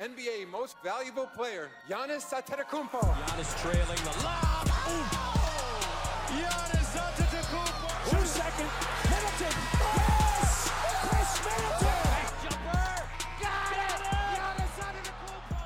NBA Most Valuable Player, Giannis Antetokounmpo. Giannis trailing the lob. Ooh. Giannis Antetokounmpo. Two second. Middleton. Yes! Khris Middleton. Jumper. Got it. Giannis Antetokounmpo.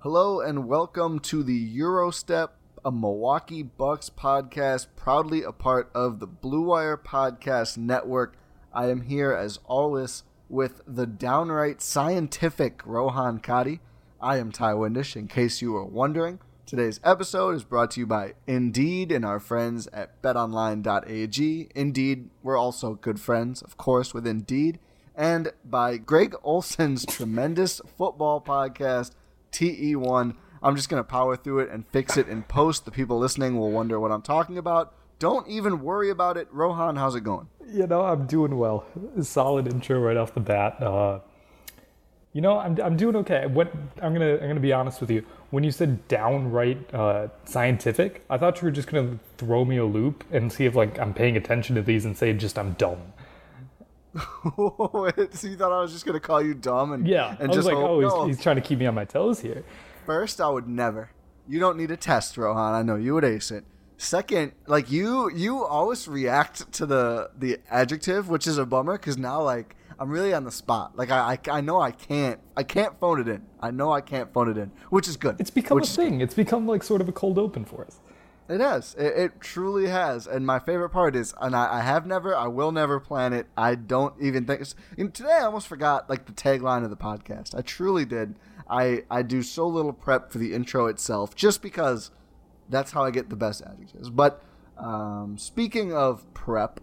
Hello and welcome to the Eurostep, a Milwaukee Bucks podcast, proudly a part of the Blue Wire Podcast Network. I am here as always with the downright scientific Rohan Kadi. I am Ty Windish, in case you were wondering. Today's episode is brought to you by Indeed and our friends at betonline.ag. Indeed, we're also good friends, of course, with Indeed. And by Greg Olsen's tremendous football podcast, TE1. I'm just going to power through it and fix it in post. The people listening will wonder what I'm talking about. Don't even worry about it. Rohan, how's it going? You know, I'm doing well. Solid intro right off the bat. Uh, you know, I'm, I'm doing okay. What I'm gonna I'm gonna be honest with you. When you said downright uh, scientific, I thought you were just gonna throw me a loop and see if like I'm paying attention to these and say just I'm dumb. so you thought I was just gonna call you dumb and Yeah, and I was just like, hope- oh, no. he's, he's trying to keep me on my toes here. First, I would never. You don't need a test, Rohan. I know you would ace it. Second, like you, you always react to the the adjective, which is a bummer because now like I'm really on the spot. Like I, I, I know I can't, I can't phone it in. I know I can't phone it in, which is good. It's become a thing. It's become like sort of a cold open for us. It has. It, it truly has. And my favorite part is, and I, I have never, I will never plan it. I don't even think. And today I almost forgot like the tagline of the podcast. I truly did. I I do so little prep for the intro itself, just because that's how I get the best adjectives. But um, speaking of prep,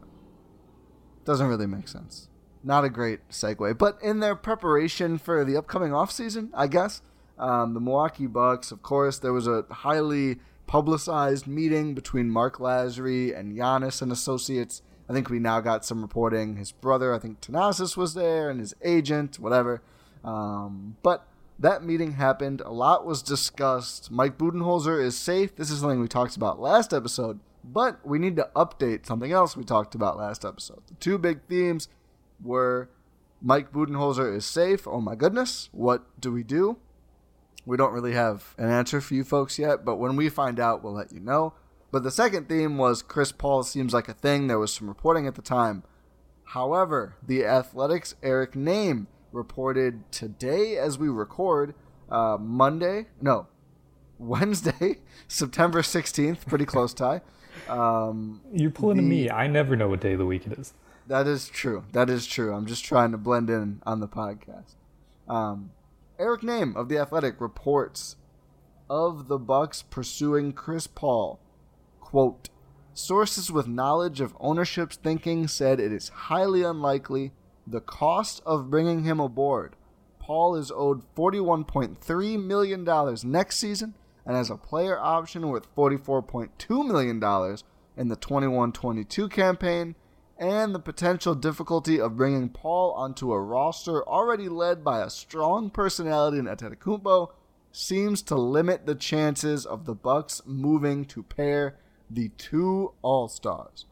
doesn't really make sense. Not a great segue. But in their preparation for the upcoming offseason, I guess, um, the Milwaukee Bucks, of course, there was a highly publicized meeting between Marc Lasry and Giannis and Associates. I think we now got some reporting. His brother, I think Thanasis, was there, and his agent, whatever. Um, but that meeting happened. A lot was discussed. Mike Budenholzer is safe. This is something we talked about last episode, but we need to update something else we talked about last episode. The two big themes were Mike Budenholzer is safe. Oh my goodness, what do we do? We don't really have an answer for you folks yet, but when we find out, we'll let you know. But the second theme was Chris Paul seems like a thing. There was some reporting at the time. However, the Athletic's Eric Nehm reported today as we record, uh, Monday, no, Wednesday, September 16th, pretty close tie. Um, You're pulling the- me. I never know what day of the week it is. that is true. That is true. I'm just trying to blend in on the podcast. Um, Eric Nehm of the Athletic reports of the Bucks pursuing Chris Paul. Quote: Sources with knowledge of ownership's thinking said it is highly unlikely the cost of bringing him aboard. Paul is owed $41.3 million next season and has a player option worth $44.2 million in the 21 22 campaign, and the potential difficulty of bringing Paul onto a roster already led by a strong personality in Antetokounmpo seems to limit the chances of the Bucks moving to pair the two All-Stars.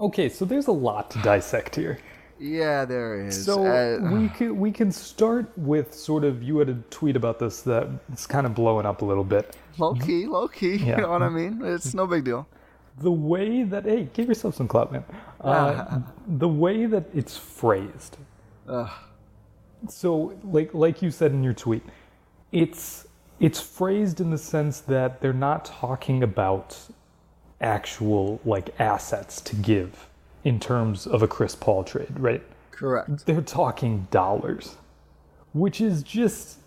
Okay, so there's a lot to dissect here. Yeah, there is. So Uh, we can we can start with sort of you had a tweet about this that it's kind of blowing up a little bit. low key, low key. Yeah. You know what I mean? It's no big deal. The way that hey, give yourself some clout, man. Uh, the way that it's phrased. So like like you said in your tweet, it's it's phrased in the sense that they're not talking about actual like assets to give in terms of a Chris Paul trade, right? Correct. they're talking dollars which is just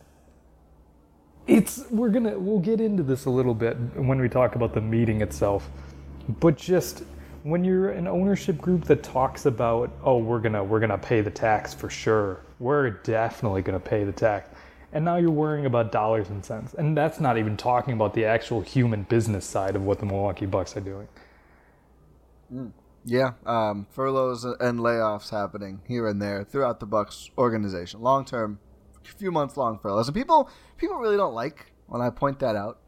it's we're gonna we'll get into this a little bit when we talk about the meeting itself but just when you're an ownership group that talks about oh we're gonna we're gonna pay the tax for sure we're definitely gonna pay the tax and now you're worrying about dollars and cents and that's not even talking about the actual human business side of what the milwaukee bucks are doing mm. Yeah, um, furloughs and layoffs happening here and there throughout the Bucks organization. Long term, a few months long furloughs, and people people really don't like when I point that out.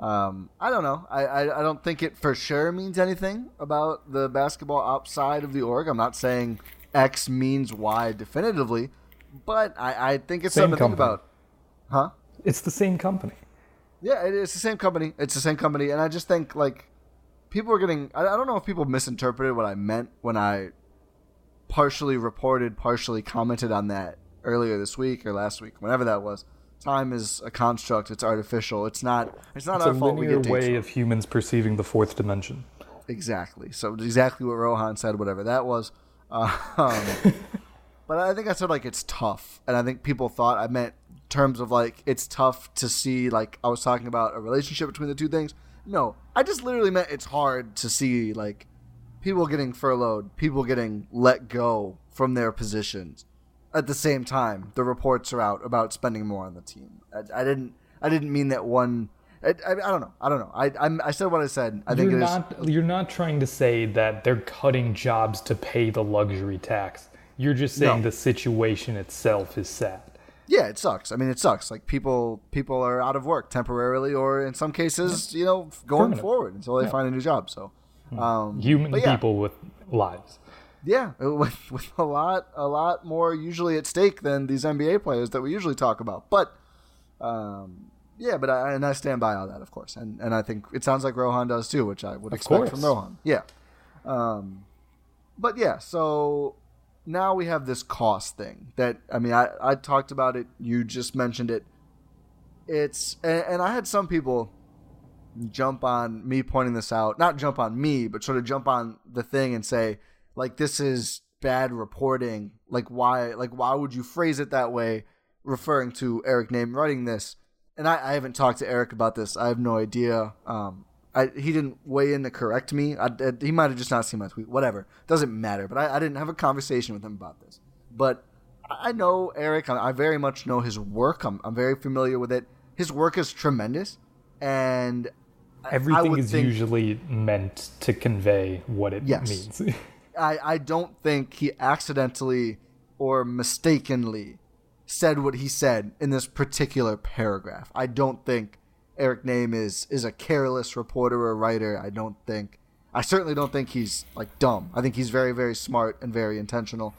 Um, I don't know. I, I I don't think it for sure means anything about the basketball outside of the org. I'm not saying X means Y definitively, but I, I think it's Same something to think about. Huh? it's the same company Yeah, it, it's the same company. It's the same company, and I just think like people are getting. I, I don't know if people misinterpreted what I meant when I partially reported, partially commented on that earlier this week or last week, whenever that was. Time is a construct. It's artificial. It's not. It's not it's our a fault. We linear get way wrong. of humans perceiving the fourth dimension Exactly. So exactly what Rohan said, whatever that was. Um, but I think I said like it's tough, and I think people thought I meant terms of like it's tough to see. Like I was talking about a relationship between the two things. No, I just literally meant it's hard to see like people getting furloughed, people getting let go from their positions. At the same time, the reports are out about spending more on the team. I, I didn't. I didn't mean that one. I, I, I don't know. I don't know. I I'm, I said what I said. I think you're it is. not you're not trying to say that they're cutting jobs to pay the luxury tax. You're just saying No. the situation itself is sad. Yeah, it sucks. I mean, it sucks. Like people, people are out of work temporarily, or in some cases, you know, going Permanent. forward until they find a new job. So, um, Human yeah, people with lives. yeah, with with a lot, a lot more usually at stake than these NBA players that we usually talk about. But, um, yeah, but I and I stand by all that, of course, and and I think it sounds like Rohan does too, which I would expect from. Rohan. Yeah, um, but yeah, so now we have this cost thing that I mean I, I talked about it. You just mentioned it. It's and, and I had some people jump on me pointing this out not jump on me but sort of jump on the thing and say like this is bad reporting. Like why like why would you phrase it that way referring to Eric Nehm writing this? And I, I haven't talked to Eric about this. I have no idea. Um I, he didn't weigh in to correct me. I, I- he might have just not seen my tweet. Whatever, doesn't matter. But I, I didn't have a conversation with him about this. But I know Eric. I, I very much know his work. I'm, I'm very familiar with it. His work is tremendous, and Everything is think- usually meant to convey what it Yes. means. I, I don't think he accidentally or mistakenly said what he said in this particular paragraph. I don't think Eric Nehm is is a careless reporter or writer. I don't think I certainly don't think he's like dumb. I think he's very very smart and very intentional.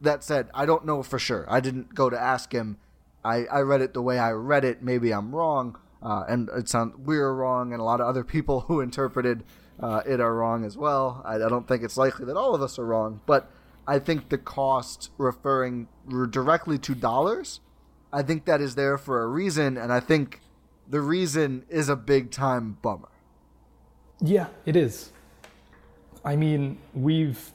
That said, I don't know for sure. I didn't go to ask him. I, I read it the way I read it. Maybe I'm wrong, uh, and it sounds we're wrong, and a lot of other people who interpreted uh, it are wrong as well. I, I don't think it's likely that all of us are wrong, but I think the cost referring directly to dollars, I think that is there for a reason, and I think the reason is a big time bummer. Yeah, it is. I mean, we've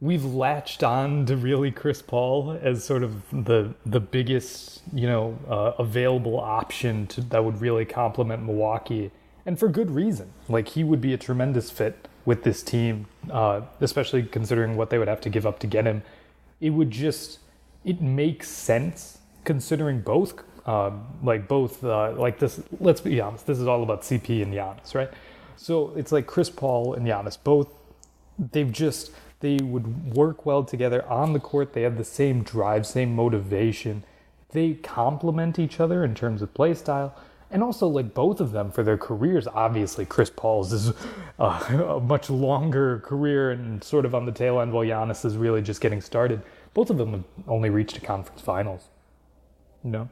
we've latched on to really Chris Paul as sort of the the biggest, you know, uh, available option to, that would really complement Milwaukee, and for good reason. Like he would be a tremendous fit with this team, uh, especially considering what they would have to give up to get him. It would just it makes sense considering both, um, like both, uh, like this. Let's be honest, this is all about CP and Giannis, right? So it's like Chris Paul and Giannis both. They've just they would work well together on the court. They have the same drive, same motivation. They complement each other in terms of play style and also like both of them for their careers obviously chris paul's is a much longer career and sort of on the tail end while Giannis is really just getting started both of them only reached a conference finals you know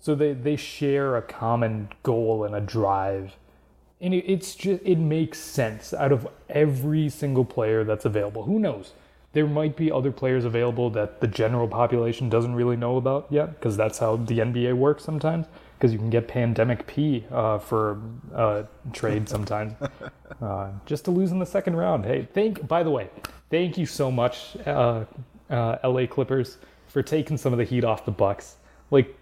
so they they share a common goal and a drive and it, it's just it makes sense out of every single player that's available who knows there might be other players available that the general population doesn't really know about yet because that's how the nba works sometimes because you can get pandemic P uh, for uh, trade sometimes, uh, just to lose in the second round. Hey, thank. By the way, thank you so much, uh, uh, LA Clippers, for taking some of the heat off the Bucks. Like,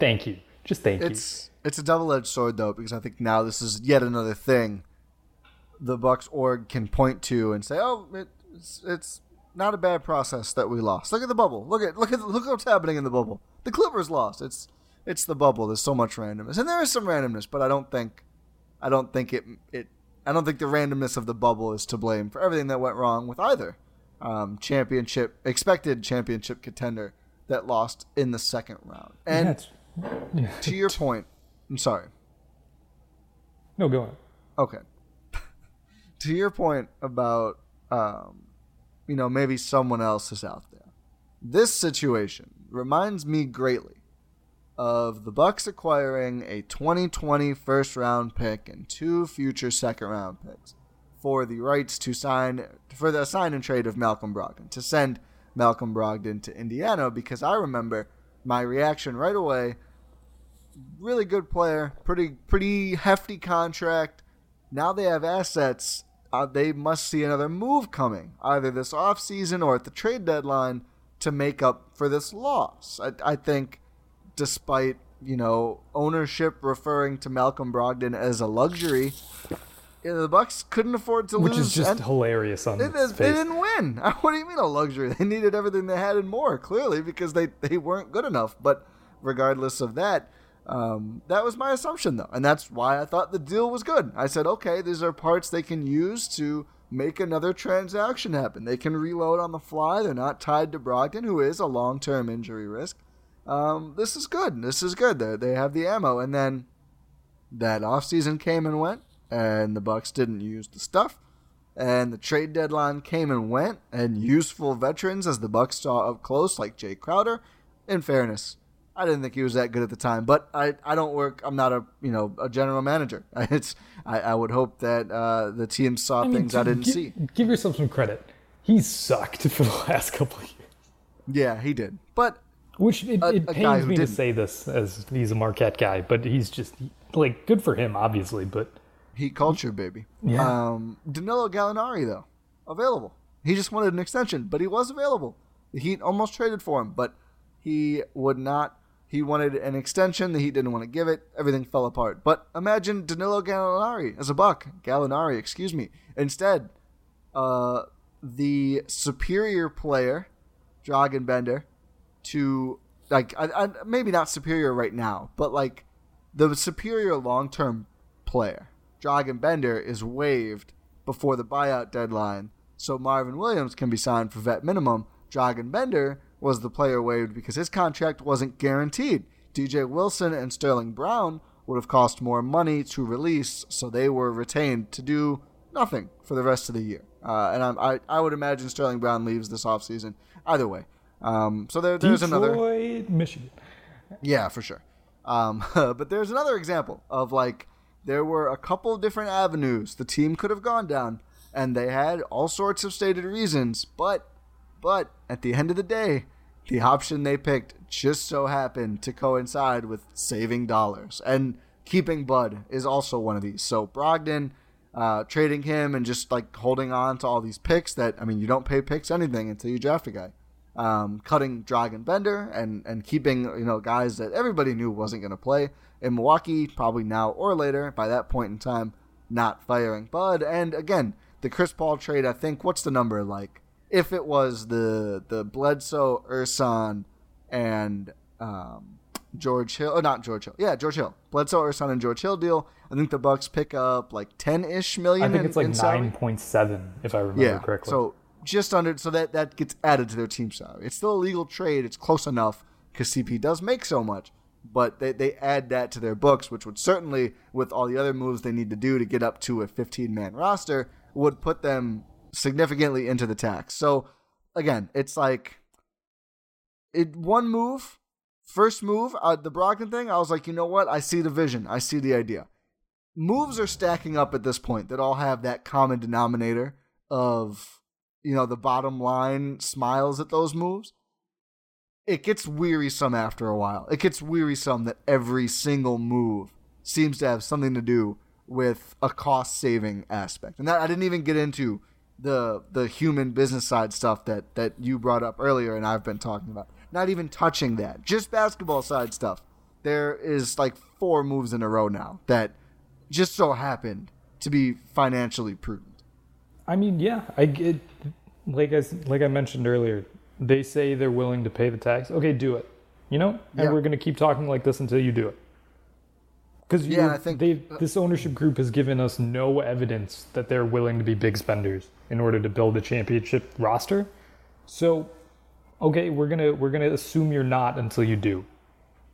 thank you. Just thank it's, you. It's a double-edged sword though, because I think now this is yet another thing the Bucks org can point to and say, "Oh, it's it's not a bad process that we lost. Look at the bubble. Look at look at look what's happening in the bubble. The Clippers lost. It's it's the bubble. There's so much randomness, and there is some randomness, but I don't think, I don't think it it, I don't think the randomness of the bubble is to blame for everything that went wrong with either um, championship expected championship contender that lost in the second round. And yeah, to your point, I'm sorry. No, go on. Okay. to your point about, um, you know, maybe someone else is out there. This situation reminds me greatly of the Bucks acquiring a 2020 first round pick and two future second round picks for the rights to sign for the sign and trade of Malcolm Brogdon to send Malcolm Brogdon to Indiana because I remember my reaction right away. Really good player, pretty pretty hefty contract. Now they have assets. Uh, they must see another move coming, either this offseason or at the trade deadline, to make up for this loss. I, I think despite you know ownership referring to Malcolm Brogdon as a luxury. Yeah, the Bucks couldn't afford to Which lose. Which is just hilarious on they, they, they didn't win. What do you mean a luxury? They needed everything they had and more, clearly, because they, they weren't good enough. But regardless of that, um, that was my assumption, though. And that's why I thought the deal was good. I said, okay, these are parts they can use to make another transaction happen. They can reload on the fly. They're not tied to Brogdon, who is a long term injury risk um, this is good. This is good. They they have the ammo, and then that offseason came and went, and the Bucks didn't use the stuff, and the trade deadline came and went, and useful veterans as the Bucks saw up close, like Jae Crowder. In fairness, I didn't think he was that good at the time, but I, I don't work. I'm not a you know a general manager. It's I, I would hope that uh, the team saw I mean, things I didn't give, see. Give yourself some credit. He sucked for the last couple of years. Yeah, he did. But which it, a, it pains me didn't. to say this as he's a Marquette guy, but he's just like good for him, obviously. But heat culture, baby. Yeah. Um, Danilo Gallinari though available. He just wanted an extension, but he was available. The Heat almost traded for him, but he would not. He wanted an extension. The Heat didn't want to give it. Everything fell apart. But imagine Danilo Gallinari as a buck. Gallinari, excuse me. Instead, uh, the superior player, Dragan Bender, to like I, I, maybe not superior right now, but like the superior long term player. Dragan Bender is waived before the buyout deadline, so Marvin Williams can be signed for vet minimum. Dragan Bender was the player waived because his contract wasn't guaranteed. DJ Wilson and Sterling Brown would have cost more money to release, so they were retained to do nothing for the rest of the year. Uh, and I, I, I would imagine Sterling Brown leaves this offseason. Either way, um, so there, there's Detroit, another. Michigan. Yeah, for sure. Um, but there's another example of like there were a couple different avenues the team could have gone down, and they had all sorts of stated reasons, but But at the end of the day, the option they picked just so happened to coincide with saving dollars. And keeping Bud is also one of these. So Brogdon, uh, trading him and just like holding on to all these picks that, I mean, you don't pay picks anything until you draft a guy. Um, cutting Dragan Bender and, and keeping, you know, guys that everybody knew wasn't going to play in Milwaukee, probably now or later, by that point in time, not firing Bud. And again, the Chris Paul trade, I think, what's the number like? If it was the the Bledsoe, Ersan, and um, George Hill, oh, not George Hill, yeah, George Hill, Bledsoe, Ersan, and George Hill deal, I think the Bucks pick up like ten ish million. I think in, it's like nine point seven, if I remember Yeah, correctly. so just under, so that that gets added to their team salary. It's still a legal trade. It's close enough because CP does make so much, but they they add that to their books, which would certainly, with all the other moves they need to do to get up to a fifteen man roster, would put them significantly into the tax. So again, it's like it one move, first move, uh, the Brogdon thing. I was like, you know what? I see the vision. I see the idea. Moves are stacking up at this point that all have that common denominator of you know the bottom line smiles at those moves. It gets wearisome after a while. It gets wearisome that every single move seems to have something to do with a cost saving aspect. And that I didn't even get into the the human business side stuff that that you brought up earlier and I've been talking about. Not even touching that. Just basketball side stuff. There is like four moves in a row now that just so happened to be financially prudent. I mean, yeah, I get like I like I mentioned earlier. They say they're willing to pay the tax. Okay, do it. You know, and Yeah. we're gonna keep talking like this until you do it. Because Yeah, I think- they this ownership group has given us no evidence that they're willing to be big spenders in order to build a championship roster. So, okay, we're gonna we're gonna assume you're not until you do.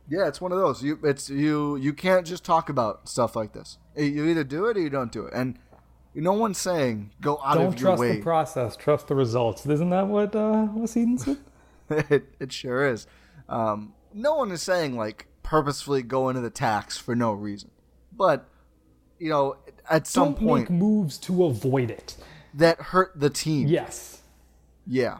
Yeah, it's one of those. You it's you you can't just talk about stuff like this. You either do it or you don't do it. And no one's saying go out Don't of your trust the process, trust the results. Isn't that what uh, Wes Eden said? it, it sure is. Um, no one is saying like purposefully go into the tax for no reason, but you know, at some Don't point make moves to avoid it. that hurt the team. Yes. Yeah.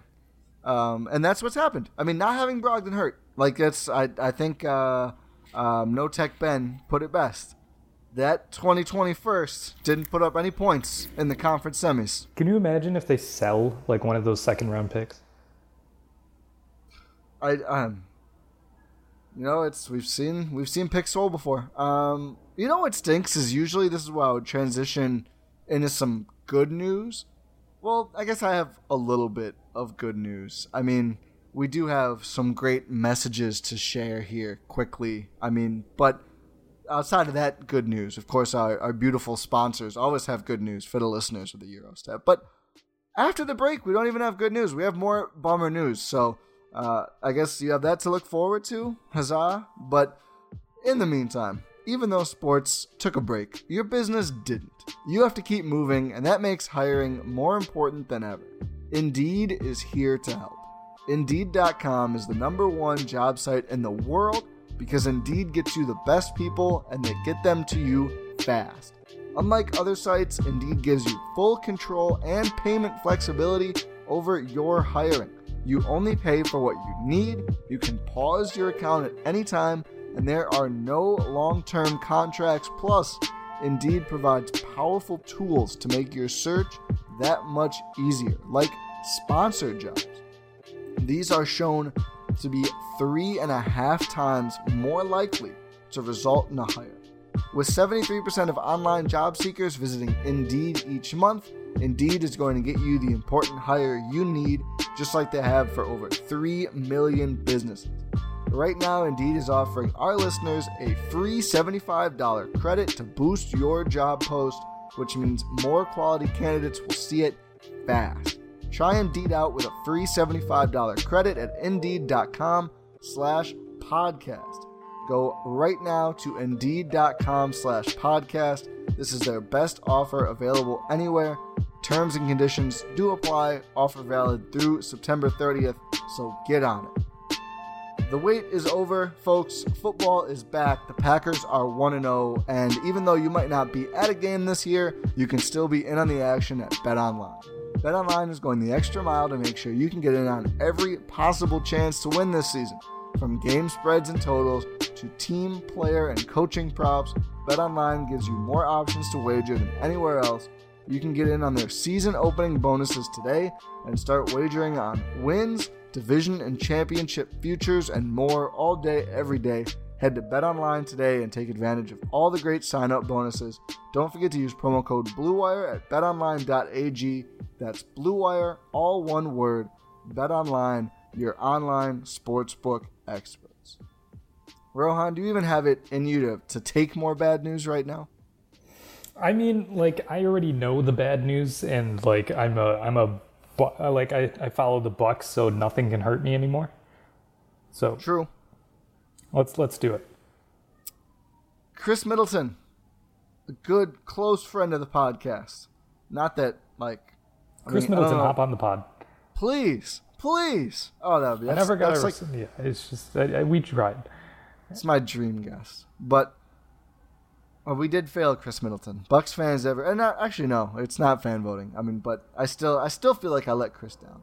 Um, and that's what's happened. I mean, not having Brogdon hurt, like that's I I think uh, um, No Tech Ben put it best. That 2020 first didn't put up any points in the conference semis. Can you imagine if they sell like one of those second round picks? I um you know it's we've seen we've seen sold before. Um you know what stinks is usually this is where I would transition into some good news. Well, I guess I have a little bit of good news. I mean, we do have some great messages to share here quickly. I mean, but outside of that good news, of course our, our beautiful sponsors always have good news for the listeners of the Eurostep. But after the break, we don't even have good news. We have more bummer news. So uh, I guess you have that to look forward to. Huzzah. But in the meantime, even though sports took a break, your business didn't. You have to keep moving, and that makes hiring more important than ever. Indeed is here to help. Indeed.com is the number one job site in the world because Indeed gets you the best people and they get them to you fast. Unlike other sites, Indeed gives you full control and payment flexibility over your hiring. You only pay for what you need, you can pause your account at any time, and there are no long term contracts. Plus, Indeed provides powerful tools to make your search that much easier, like sponsored jobs. These are shown to be three and a half times more likely to result in a hire. With 73% of online job seekers visiting Indeed each month, Indeed is going to get you the important hire you need, just like they have for over 3 million businesses. Right now, Indeed is offering our listeners a free $75 credit to boost your job post, which means more quality candidates will see it fast. Try Indeed out with a free $75 credit at Indeed.com slash podcast. Go right now to Indeed.com slash podcast. This is their best offer available anywhere. Terms and conditions do apply. Offer valid through September 30th, so get on it. The wait is over, folks. Football is back. The Packers are 1 0, and even though you might not be at a game this year, you can still be in on the action at Bet Online. BetOnline is going the extra mile to make sure you can get in on every possible chance to win this season. From game spreads and totals to team, player, and coaching props, BetOnline gives you more options to wager than anywhere else. You can get in on their season opening bonuses today and start wagering on wins, division and championship futures, and more all day, every day. Head to BetOnline today and take advantage of all the great sign up bonuses. Don't forget to use promo code BLUEWIRE at betonline.ag. That's BLUEWIRE, all one word. BetOnline, your online sportsbook experts. Rohan, do you even have it in you to, to take more bad news right now? I mean, like I already know the bad news, and like I'm a I'm a uh, like I I follow the Bucks, so nothing can hurt me anymore. So true. Let's let's do it. Khris Middleton, a good close friend of the podcast. Not that like I Khris mean, Middleton, hop on the pod. Please, please. Oh, that would be. I never got a. Like, yeah, it's just I, I, we tried. It's my dream guest, but well, we did fail Khris Middleton. Bucks fans ever, and not, actually no, it's not fan voting. I mean, but I still, I still feel like I let Khris down.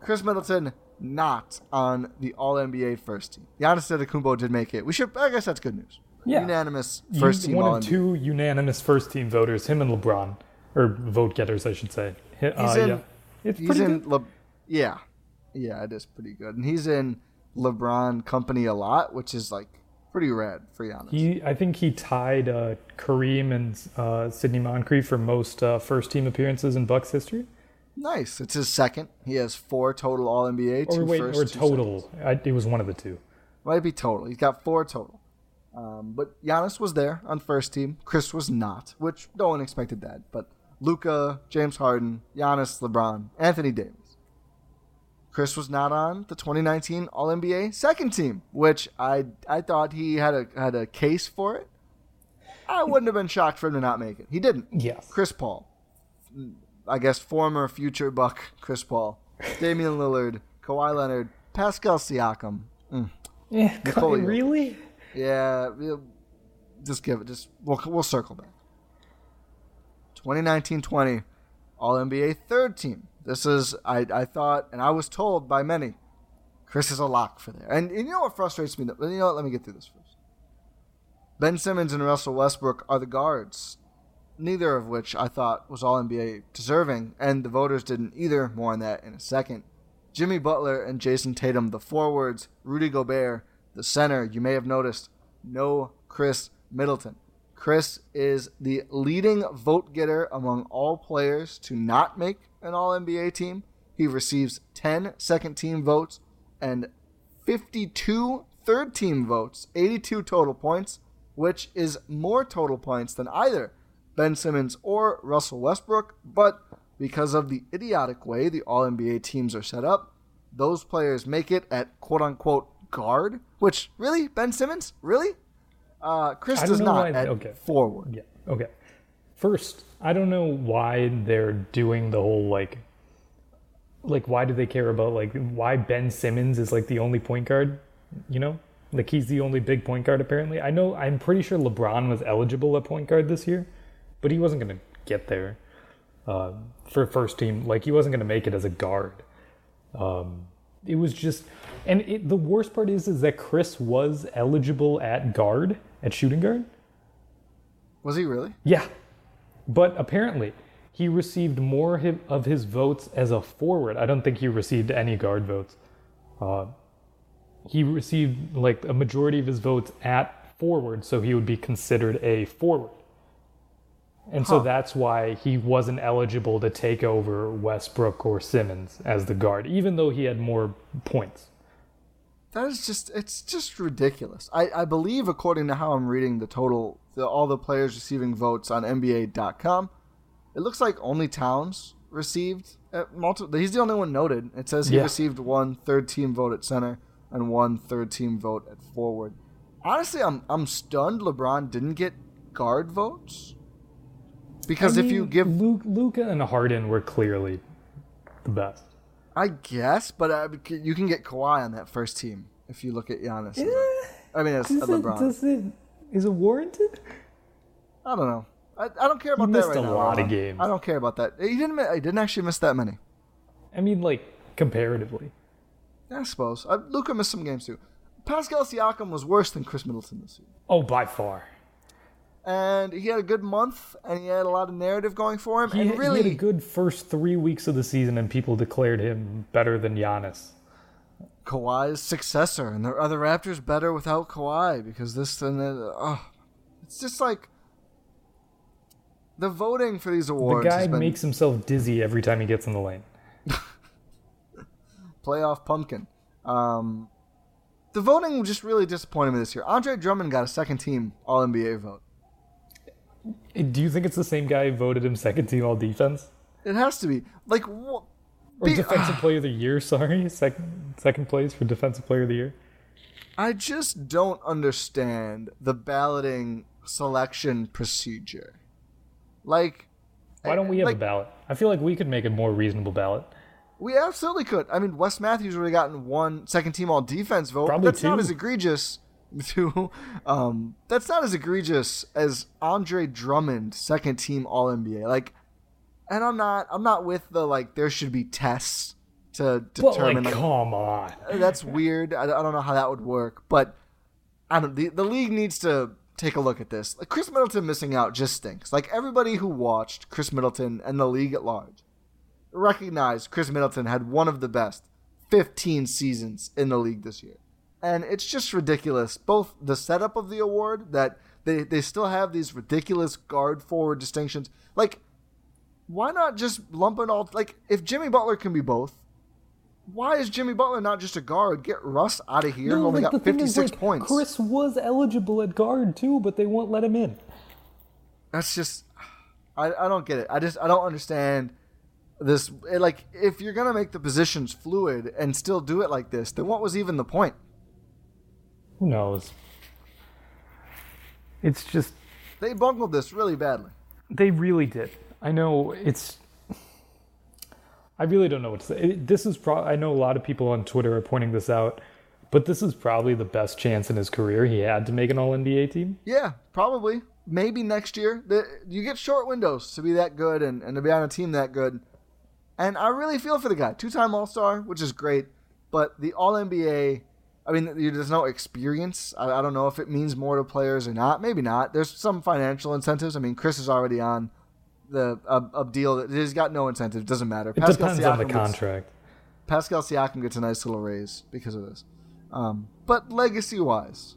Khris Middleton not on the All NBA first team. Giannis Antetokounmpo did make it. We should, I guess that's good news. Yeah, unanimous first team. One All of two unanimous first team voters, him and LeBron, or vote getters, I should say. Uh, he's in, yeah. It's he's in Le, yeah, yeah, it is pretty good, and he's in LeBron company a lot, which is like pretty rad for Giannis. He, I think he tied uh, Kareem and uh, Sidney Moncrief for most uh, first team appearances in Bucks history. Nice. It's his second. He has four total All NBA. Or wait, first, or total. I, it was one of the two. Might be total. He's got four total. Um, but Giannis was there on first team. Khris was not, which no one expected that. But Luka, James Harden, Giannis, LeBron, Anthony Davis. Khris was not on the 2019 All NBA second team, which I I thought he had a had a case for it. I wouldn't have been shocked for him to not make it. He didn't. Yes. Chris Paul, I guess former future Buck Chris Paul, Damian Lillard, Kawhi Leonard, Pascal Siakam. Mm. Yeah, really? Yeah, just give it. Just we'll we'll circle back. 2019-20 All NBA third team. This is I I thought and I was told by many, Khris is a lock for there. And, and you know what frustrates me? You know what? Let me get through this first. Ben Simmons and Russell Westbrook are the guards neither of which I thought was All NBA deserving, and the voters didn't either. More on that in a second. Jimmy Butler and Jayson Tatum, the forwards, Rudy Gobert, the center. You may have noticed no Khris Middleton. Khris is the leading vote getter among all players to not make an All NBA team. He receives 10 second team votes and 52 third team votes, 82 total points, which is more total points than either Ben Simmons or Russell Westbrook, but because of the idiotic way the All NBA teams are set up, those players make it at quote unquote guard. Which really, Ben Simmons, really? Uh, Khris does not why, at okay. forward. Yeah. Okay. First, I don't know why they're doing the whole like, like why do they care about like why Ben Simmons is like the only point guard? You know, like he's the only big point guard apparently. I know. I'm pretty sure LeBron was eligible at point guard this year but he wasn't going to get there uh, for first team. Like he wasn't going to make it as a guard. Um, it was just, and it, the worst part is, is that Khris was eligible at guard, at shooting guard. Was he really? Yeah, but apparently he received more of his votes as a forward. I don't think he received any guard votes. Uh, he received like a majority of his votes at forward, so he would be considered a forward. And huh. so that's why he wasn't eligible to take over Westbrook or Simmons as the guard, even though he had more points. That is just it's just ridiculous. I, I believe according to how I'm reading the total the, all the players receiving votes on NBA.com, it looks like only Towns received uh, multiple he's the only one noted. It says he yeah. received one third team vote at center and one third team vote at forward. Honestly, I'm I'm stunned LeBron didn't get guard votes because I mean, if you give Luka and Harden were clearly the best. I guess, but uh, you can get Kawhi on that first team if you look at Giannis. Yeah. I mean, as, does LeBron. It, does it, is it warranted? I don't know. I, I don't care about he that missed right a now. lot of games. I don't care about that. He didn't. mi- He didn't actually miss that many. I mean, like comparatively. I suppose. Uh, Luka missed some games too. Pascal Siakam was worse than Khris Middleton this year. Oh, by far. And he had a good month, and he had a lot of narrative going for him. He, and he really, had a good first three weeks of the season, and people declared him better than Giannis. Kawhi's successor, and the are the Raptors better without Kawhi because this and that. Oh, it's just like the voting for these awards. The guy been makes himself dizzy every time he gets in the lane. playoff pumpkin. Um, the voting just really disappointed me this year. Andre Drummond got a second team All NBA vote. Do you think it's the same guy who voted him second team all defense? It has to be like wh- Or be- defensive player of the year, sorry. Second second place for defensive player of the year. I just don't understand the balloting selection procedure. Like, Why don't we have like, a ballot? I feel like we could make a more reasonable ballot. We absolutely could. I mean, Wes Matthews already gotten one second team all defense vote. Probably that's not two. as egregious. Two. Um, that's not as egregious as Andre Drummond second team all NBA. Like, and I'm not. I'm not with the like. There should be tests to determine. like, like, come on. that's weird. I, I don't know how that would work, but I don't. The, the league needs to take a look at this. Like Khris Middleton missing out just stinks. Like everybody who watched Khris Middleton and the league at large recognized Khris Middleton had one of the best 15 seasons in the league this year. And it's just ridiculous. Both the setup of the award that they, they still have these ridiculous guard forward distinctions. Like, why not just lump it all? Like, if Jimmy Butler can be both, why is Jimmy Butler not just a guard? Get Russ out of here. No, only like, got is, 56 like, points. Khris was eligible at guard too, but they won't let him in. That's just, I, I don't get it. I just I don't understand this. like, if you're gonna make the positions fluid and still do it like this, then what was even the point? Who knows? It's just They bungled this really badly. They really did. I know it's. I really don't know what to say. This is pro. I know a lot of people on Twitter are pointing this out, but this is probably the best chance in his career he had to make an All NBA team. Yeah, probably. Maybe next year. The, you get short windows to be that good and, and to be on a team that good. And I really feel for the guy. Two time All Star, which is great. But the All NBA, I mean, there's no experience. I, I don't know if it means more to players or not. Maybe not. There's some financial incentives. I mean, Khris is already on the a, a deal that he's got no incentive. Doesn't matter. It depends on the Siakam gets- contract. Pascal Siakam gets a nice little raise because of this. Um, but legacy wise,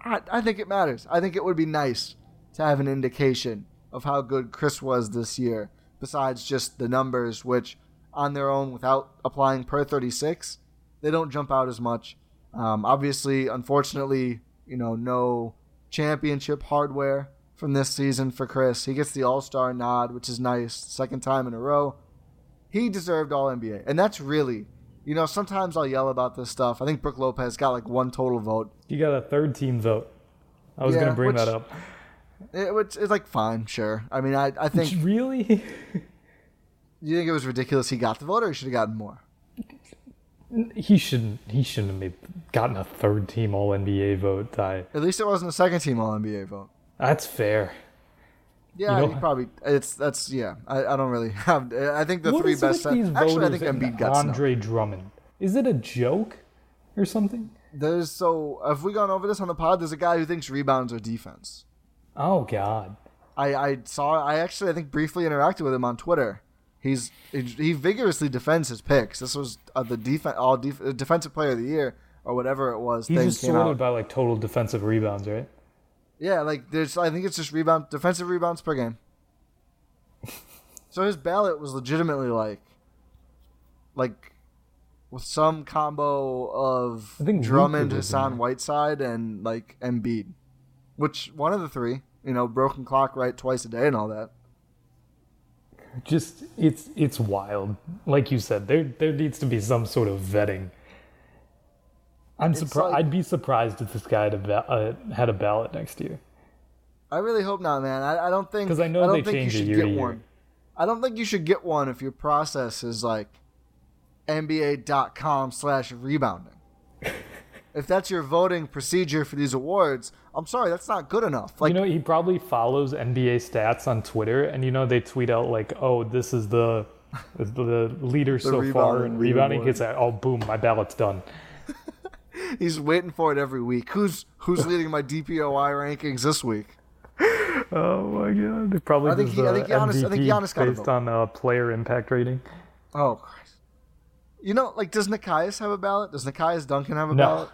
I, I think it matters. I think it would be nice to have an indication of how good Khris was this year, besides just the numbers, which on their own, without applying per 36, they don't jump out as much. Um, obviously, unfortunately, you know, no championship hardware from this season for Khris. He gets the All Star nod, which is nice, second time in a row he deserved all NBA. And that's really, you know, sometimes I'll yell about this stuff. I think Brook Lopez got like one total vote. You got a third team vote. I was Yeah, going to bring which- that up. It, which is like fine, sure. I mean, I, I think. really? you think it was ridiculous he got the vote or he should have gotten more? He shouldn't. He shouldn't have made, gotten a third team All NBA vote. Ty. At least it wasn't a second team All NBA vote. That's fair. Yeah, You he know- probably. It's that's yeah. I, I don't really have. I think the three best. these actually, I think Embiid got snubbed. Andre Drummond. Is it a joke or something? There's so have we gone over this on the pod? There's a guy who thinks rebounds are defense. Oh God. I, I saw I actually I think briefly interacted with him on Twitter. He's he, he vigorously defends his picks. This was uh, the defense all def- uh, defensive player of the year or whatever it was. He's just came sorted out. by like total defensive rebounds, right? Yeah, like there's I think it's just rebound defensive rebounds per game. so his ballot was legitimately like like with some combo of I think Drummond, Luka was in Hassan. Whiteside, and like Embiid, which one of the three, you know, broken clock right twice a day and all that. Just it's it's wild. Like you said, there there needs to be some sort of vetting. I'm surprised. like- I'd be surprised if this guy had a, ba- uh, had a ballot next year. I really hope not, man. I, I don't think 'Cause I know don't they think change you should get year. one. I don't think you should get one if your process is like NBA.com slash rebounding. If that's your voting procedure for these awards, I'm sorry, that's not good enough. Like you know, he probably follows NBA stats on Twitter, and you know they tweet out like, "Oh, this is the the leader so far in rebounding." Gets that. Oh, boom, my ballot's done. he's waiting for it every week. Who's who's leading my DPOI rankings this week? Oh my god! It probably I think he- I think Giannis- I think Giannis got based on uh, player impact rating. Oh Christ. You know, like does Nekias have a ballot? Does Nekias Duncan have a No. ballot?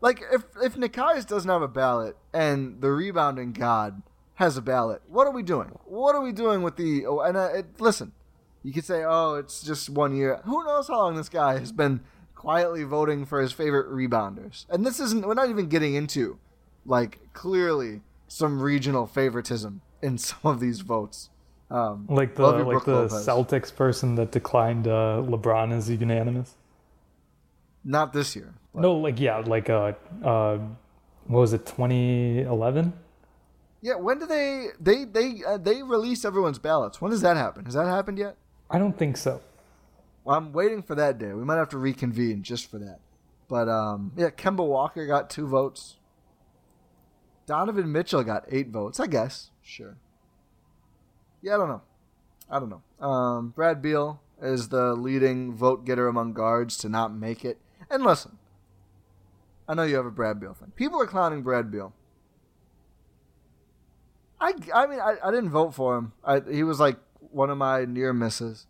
Like if if Nekias doesn't have a ballot and the rebounding god has a ballot, what are we doing? What are we doing with the? Oh, and uh, it, listen, you could say, oh, it's just one year. Who knows how long this guy has been quietly voting for his favorite rebounders? And this isn't. We're not even getting into like clearly some regional favoritism in some of these votes. Um, Like the like Brook the Lopez. Celtics person that declined uh, LeBron as unanimous. Not this year. No, like yeah, like uh, uh, what was it, 2011? Yeah, when do they they they uh, they release everyone's ballots? When does that happen? Has that happened yet? I don't think so. Well, I'm waiting for that day. We might have to reconvene just for that. But um, yeah, Kemba Walker got two votes. Donovan Mitchell got eight votes. I guess. Sure. Yeah, I don't know. I don't know. Um, Brad Beal is the leading vote getter among guards to not make it. And listen, I know you have a Brad Beal thing. People are clowning Brad Beal. I, I mean, I, I didn't vote for him. I, he was like one of my near misses.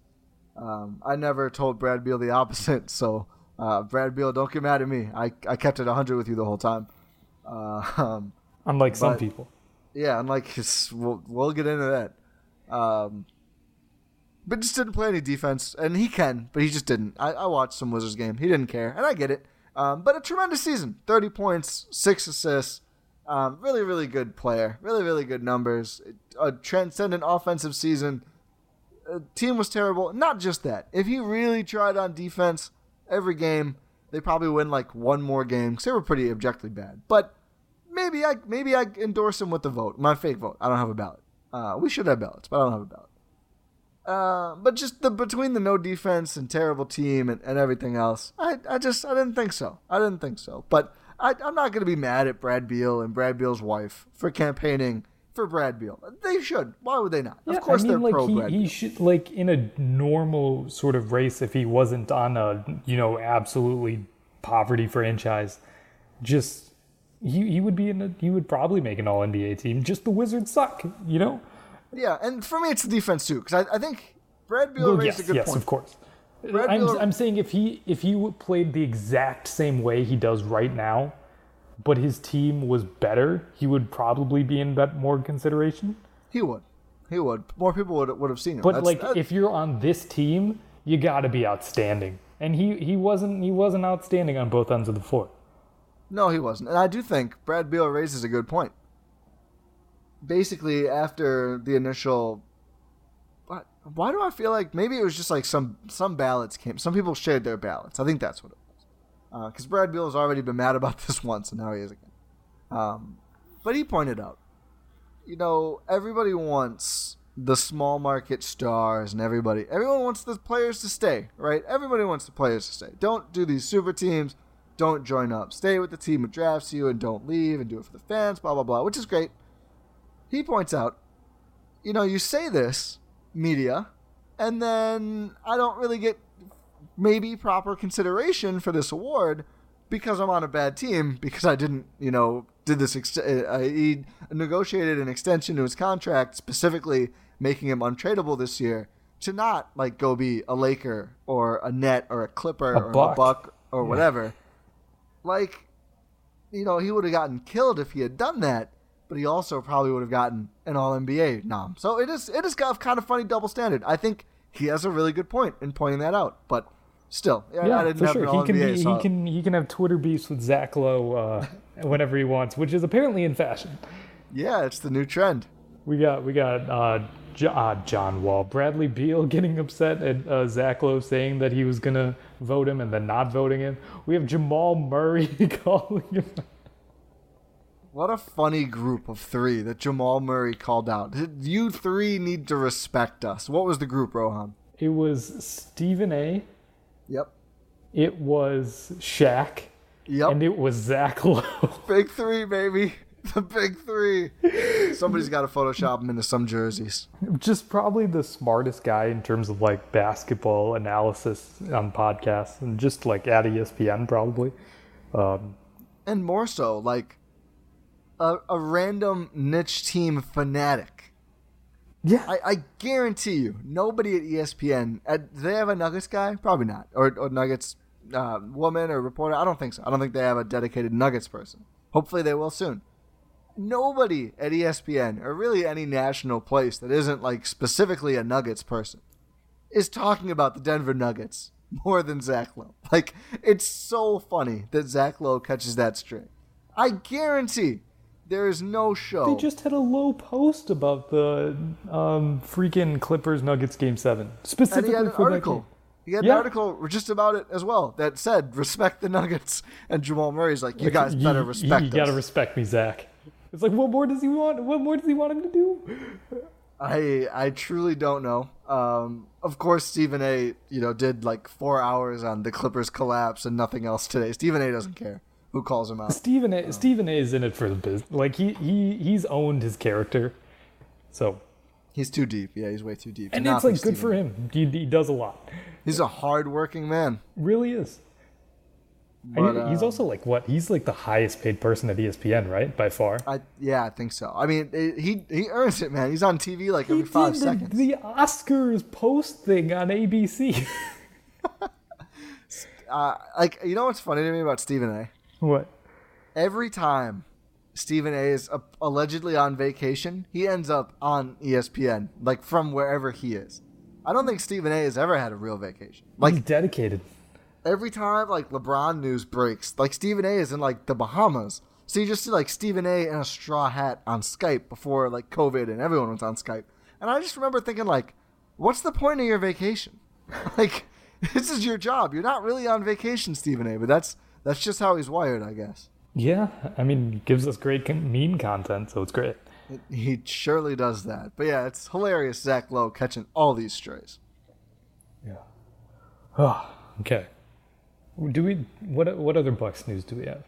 Um, I never told Brad Beal the opposite. So, uh, Brad Beal, don't get mad at me. I, I kept it 100 with you the whole time. Uh, um, Unlike some But- people. yeah, unlike his, we'll, we'll get into that. Um, but just didn't play any defense, and he can, but he just didn't. I, I watched some Wizards game. He didn't care, and I get it. Um, but a tremendous season: thirty points, six assists. Um, really, really good player. Really, really good numbers. A transcendent offensive season. Team was terrible. Not just that. If he really tried on defense every game, they probably win like one more game because they were pretty objectively bad. But maybe I maybe I endorse him with the vote. My fake vote. I don't have a ballot. Uh, we should have ballots, but I don't have a ballot. Uh, but just the between the no defense and terrible team and, and everything else, I, I just I didn't think so. I didn't think so. But I, I'm not going to be mad at Brad Beal and Brad Beal's wife for campaigning for Brad Beal. They should. Why would they not? Yeah, of course I mean, they're like pro he, Brad. he Beal. should like in a normal sort of race if he wasn't on a you know absolutely poverty franchise, just he he would be in a he would probably make an All NBA team. Just the Wizards suck, you know. Yeah, and for me it's the defense too because I, I think Brad Beal Well, raised yes, a good point. yes, point. of course. Brad I'm, Beal- I'm saying if he if he played the exact same way he does right now, but his team was better, he would probably be in bet more consideration. He would. He would. More people would would have seen him. But That's- like that- if you're on this team, you got to be outstanding. And he he wasn't he wasn't outstanding on both ends of the floor. No, he wasn't. And I do think Brad Beal raises a good point. Basically, after the initial. What? Why do I feel like maybe it was just like some some ballots came. Some people shared their ballots. I think that's what it was. Because Brad Beal has already been mad about this once, and now he is again. Um, but he pointed out, you know, everybody wants the small market stars, and everybody, everyone wants the players to stay, right? Everybody wants the players to stay. Don't do these super teams. Don't join up. Stay with the team who drafts you, and don't leave, and do it for the fans. Blah blah blah, which is great. He points out, you know, you say this media, and then I don't really get maybe proper consideration for this award because I'm on a bad team because I didn't, you know, did this. Ex- uh, he negotiated an extension to his contract, specifically making him untradeable this year to not like go be a Laker or a Net or a Clipper A or a Buck. Buck or Yeah. whatever. Like, you know, he would have gotten killed if he had done that, but he also probably would have gotten an All NBA nom. So it is it is kind of kind of funny double standard. I think he has a really good point in pointing that out, but still, yeah, I didn't for sure. He can NBA. be, so he can he can have Twitter beefs with Zach Lowe uh, whenever he wants, which is apparently in fashion. yeah, it's the new trend. We got we got uh, uh, John Wall, Bradley Beal getting upset at uh, Zach Lowe saying that he was gonna vote him and then not voting him. We have Jamal Murray calling him. What a funny group of three that Jamal Murray called out. You three need to respect us. What was the group, Rohan? It was Stephen A. Yep. It was Shaq. Yep. And it was Zach Lowe. Big three, baby. The big three. Somebody's got to Photoshop him into some jerseys. Just probably the smartest guy in terms of like basketball analysis on podcasts and just like at ESPN probably. Um, and more so, like a, a random niche team fanatic. Yeah. I, I guarantee you, nobody at ESPN, uh, do they have a Nuggets guy? Probably not. Or, or Nuggets uh, woman or reporter? I don't think so. I don't think they have a dedicated Nuggets person. Hopefully they will soon nobody at ESPN or really any national place that isn't like specifically a Nuggets person is talking about the Denver Nuggets more than Zach Lowe. Like it's so funny that Zach Lowe catches that string. I guarantee there is no show. They just had a low post about the um, freaking Clippers Nuggets game seven specifically and he had an for article. He had Yeah. an article just about it as well that said respect the Nuggets, and Jamal Murray's like, you guys better respect You, us. gotta respect me, Zach. It's like, what more does he want? What more does he want him to do? I I truly don't know. Um, of course, Stephen A. You know did like four hours on the Clippers collapse and nothing else today. Stephen A. doesn't care who calls him out. Stephen A. Stephen A. is in it for the biz. Like he he he's owned his character, so He's too deep. Yeah, he's way too deep. and not it's like good Stephen for him. He, he does a lot. He's a hard-working man. Really is. But, And he's uh, also like what? He's like the highest paid person at ESPN, right? By far. I yeah, I think so. I mean, it, he he earns it, man. He's on TV like every five the, seconds. the Oscars post thing on ABC. Uh, like you know what's funny to me about Stephen A. what? Every time Stephen A. is allegedly on vacation, he ends up on ESPN, like from wherever he is. I don't think Stephen A. has ever had a real vacation. Like He's dedicated. every time like LeBron news breaks, like Stephen A is in like the Bahamas. So you just see like Stephen A in a straw hat on Skype before like COVID and everyone was on Skype. And I just remember thinking like, what's the point of your vacation? like this is your job. You're not really on vacation, Stephen A, but that's that's just how he's wired, I guess. Yeah, I mean, gives us great meme content, so it's great. He surely does that. But yeah, it's hilarious Zach Lowe catching all these strays. Oh, okay. Do we? What? What other Bucks news do we have?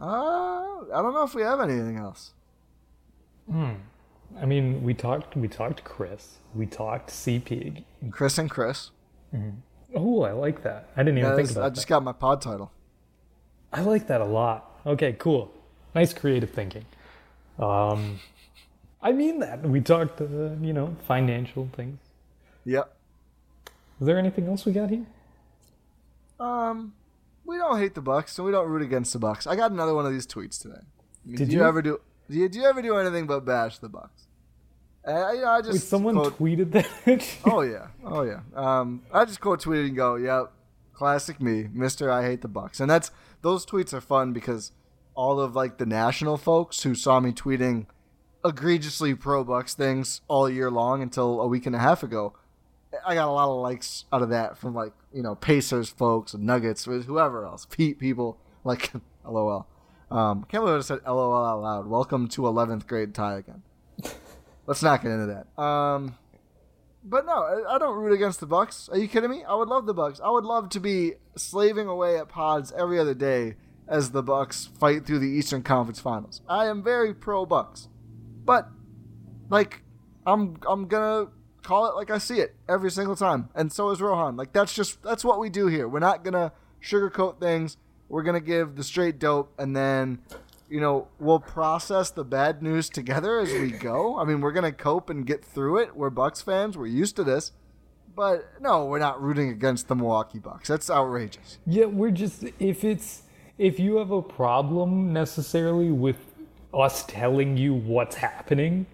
Uh, I don't know if we have anything else. Hmm. I mean, we talked. We talked Chris. We talked CP. Chris and Chris. Oh, I like that. I didn't even Yeah, think about I that. I just got my pod title. I like that a lot. Okay, cool. Nice creative thinking. Um, I mean that. We talked, uh, you know, financial things. Yep. Is there anything else we got here? Um, we don't hate the Bucks, and we don't root against the Bucks. I got another one of these tweets today. Did you, you? ever do? Do you ever do anything but bash the Bucks? You know, I just Wait, someone quote, tweeted that. oh yeah, oh yeah. Um, I just quote tweeted and go, "Yep, classic me, Mister. I hate the Bucks." And that's those tweets are fun because all of like the national folks who saw me tweeting egregiously pro Bucks things all year long until a week and a half ago, I got a lot of likes out of that from like you know Pacers folks Nuggets, whoever else, Pete people like, lol. Um, can't believe I said lol out loud. Welcome to 11th grade tie again. Let's not get into that. Um, but no, I, I don't root against the Bucks. Are you kidding me? I would love the Bucks. I would love to be slaving away at pods every other day as the Bucks fight through the Eastern Conference Finals. I am very pro Bucks, but like I'm I'm gonna call it like I see it every single time, and so is Rohan. Like that's just that's what we do here. We're not gonna sugarcoat things. We're gonna give the straight dope, and then you know we'll process the bad news together as we go. I mean, we're gonna cope and get through it. We're Bucks fans. We're used to this. But no, we're not rooting against the Milwaukee Bucks. That's outrageous. Yeah, we're just if it's if you have a problem necessarily with us telling you what's happening,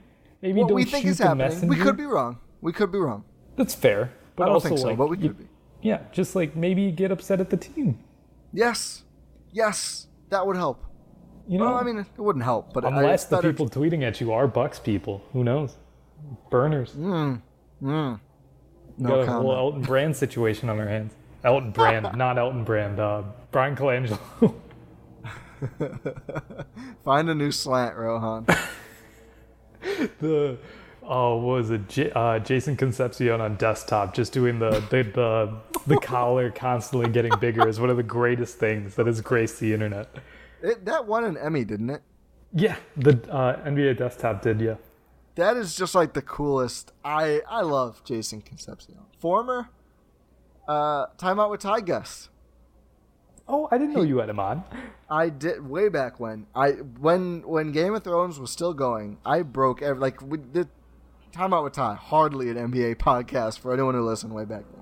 maybe what don't we think shoot is the happening, messenger. we could be wrong. We could be wrong. That's fair, but I don't also think so, like, but we you- could be. Yeah, just like maybe get upset at the team. Yes, yes, that would help. You know, Well, I mean, it wouldn't help, but unless the people tweeting at you are Bucks people, who knows? Burners. Mm, mm. No got a whole. Elton Brand situation on our hands. Elton Brand, not Elton Brand. Uh, Bryan Colangelo. Find a new slant, Rohan. the oh, what was it? J- uh, Jason Concepcion on desktop, just doing the the the, the collar constantly getting bigger is one of the greatest things that has graced the internet. It, that won an Emmy, didn't it? Yeah, the uh, NBA desktop did. Yeah, That is just like the coolest. I I love Jason Concepcion, former uh, timeout with Ty guest. Oh, I didn't know you had him on. I did way back when I when when Game of Thrones was still going. I broke every like we did timeout with Ty. Hardly an NBA podcast for anyone who listened way back then.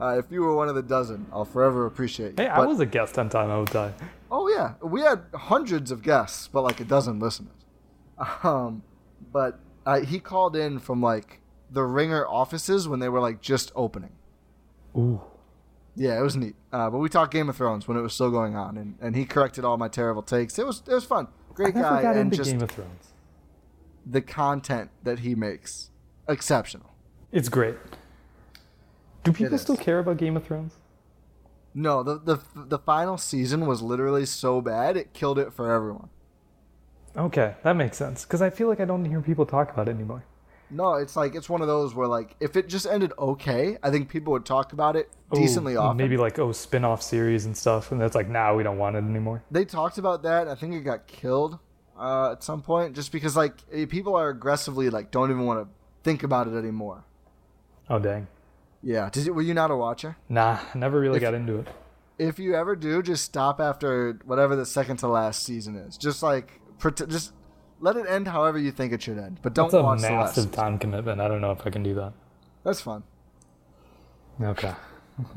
Uh, if you were one of the dozen, I'll forever appreciate you. Hey, I was a guest on Time Out Die. Oh yeah, we had hundreds of guests, but like a dozen listeners. Um, but uh, he called in from like the Ringer offices when they were like just opening. Ooh. Yeah, it was neat. Uh, but we talked Game of Thrones when it was still going on, and, and he corrected all my terrible takes. It was it was fun. Great I guy, and just Game of Thrones. the content that he makes exceptional. It's great. Do people still care about Game of Thrones? No, the the the final season was literally so bad it killed it for everyone. Okay, that makes sense. Because I feel like I don't hear people talk about it anymore. No, it's like it's one of those where like if it just ended okay, I think people would talk about it decently often. Maybe like oh spin-off series and stuff, and that's like now we don't want it anymore. They talked about that. I think it got killed uh, at some point, just because like eh, people are aggressively like don't even want to think about it anymore. Oh dang. Yeah, did you, were you not a watcher? Nah, never really If- got into it. If you ever do, just stop after whatever the second to last season is. Just like just let it end however you think it should end, but don't That's a watch the last. massive time commitment. I don't know if I can do that. That's fun. Okay.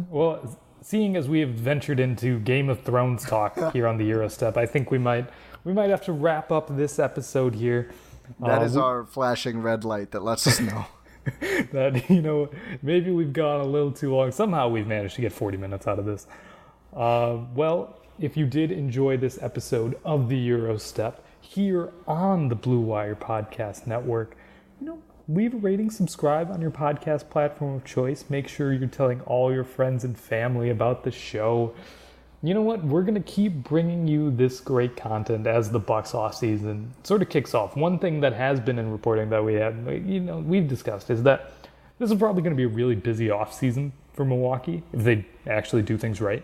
Well, seeing as we have ventured into Game of Thrones talk here on the Eurostep, I think we might we might have to wrap up this episode here. That Uh, is we- our flashing red light that lets us know. that you know maybe we've gone a little too long. Somehow we've managed to get 40 minutes out of this. Uh, well, if you did enjoy this episode of the Eurostep here on the Blue Wire Podcast Network, you know, leave a rating, subscribe on your podcast platform of choice. Make sure you're telling all your friends and family about the show. You know what? We're gonna keep bringing you this great content as the Bucks off season sort of kicks off. One thing that has been in reporting that we had, you know, we've discussed is that this is probably going to be a really busy off season for Milwaukee if they actually do things right.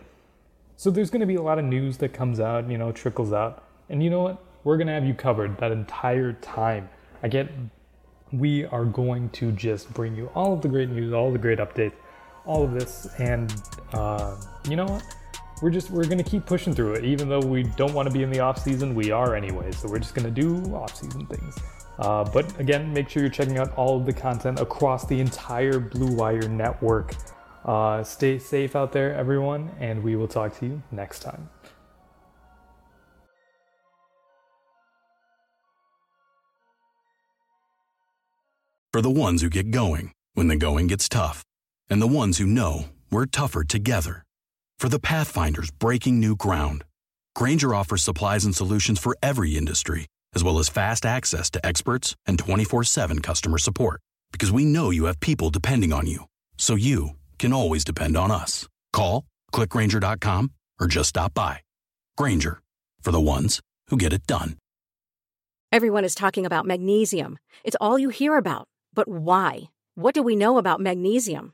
So there's going to be a lot of news that comes out, you know, trickles out. And you know what? We're going to have you covered that entire time. I get we are going to just bring you all of the great news, all the great updates, all of this and uh, you know what? We're just we're to keep pushing through it even though we don't want to be in the off season, we are anyway. So we're just to do off season things. Uh, but again, make sure you're checking out all of the content across the entire Blue Wire network. Uh, stay safe out there, everyone, and we will talk to you next time. For the ones who get going when the going gets tough, and the ones who know we're tougher together. For the Pathfinders breaking new ground, Grainger offers supplies and solutions for every industry, as well as fast access to experts and 24 7 customer support. Because we know you have people depending on you, so you can always depend on us. Call, clickgrainger.com, or just stop by. Grainger, for the ones who get it done. Everyone is talking about magnesium. It's all you hear about. But why? What do we know about magnesium?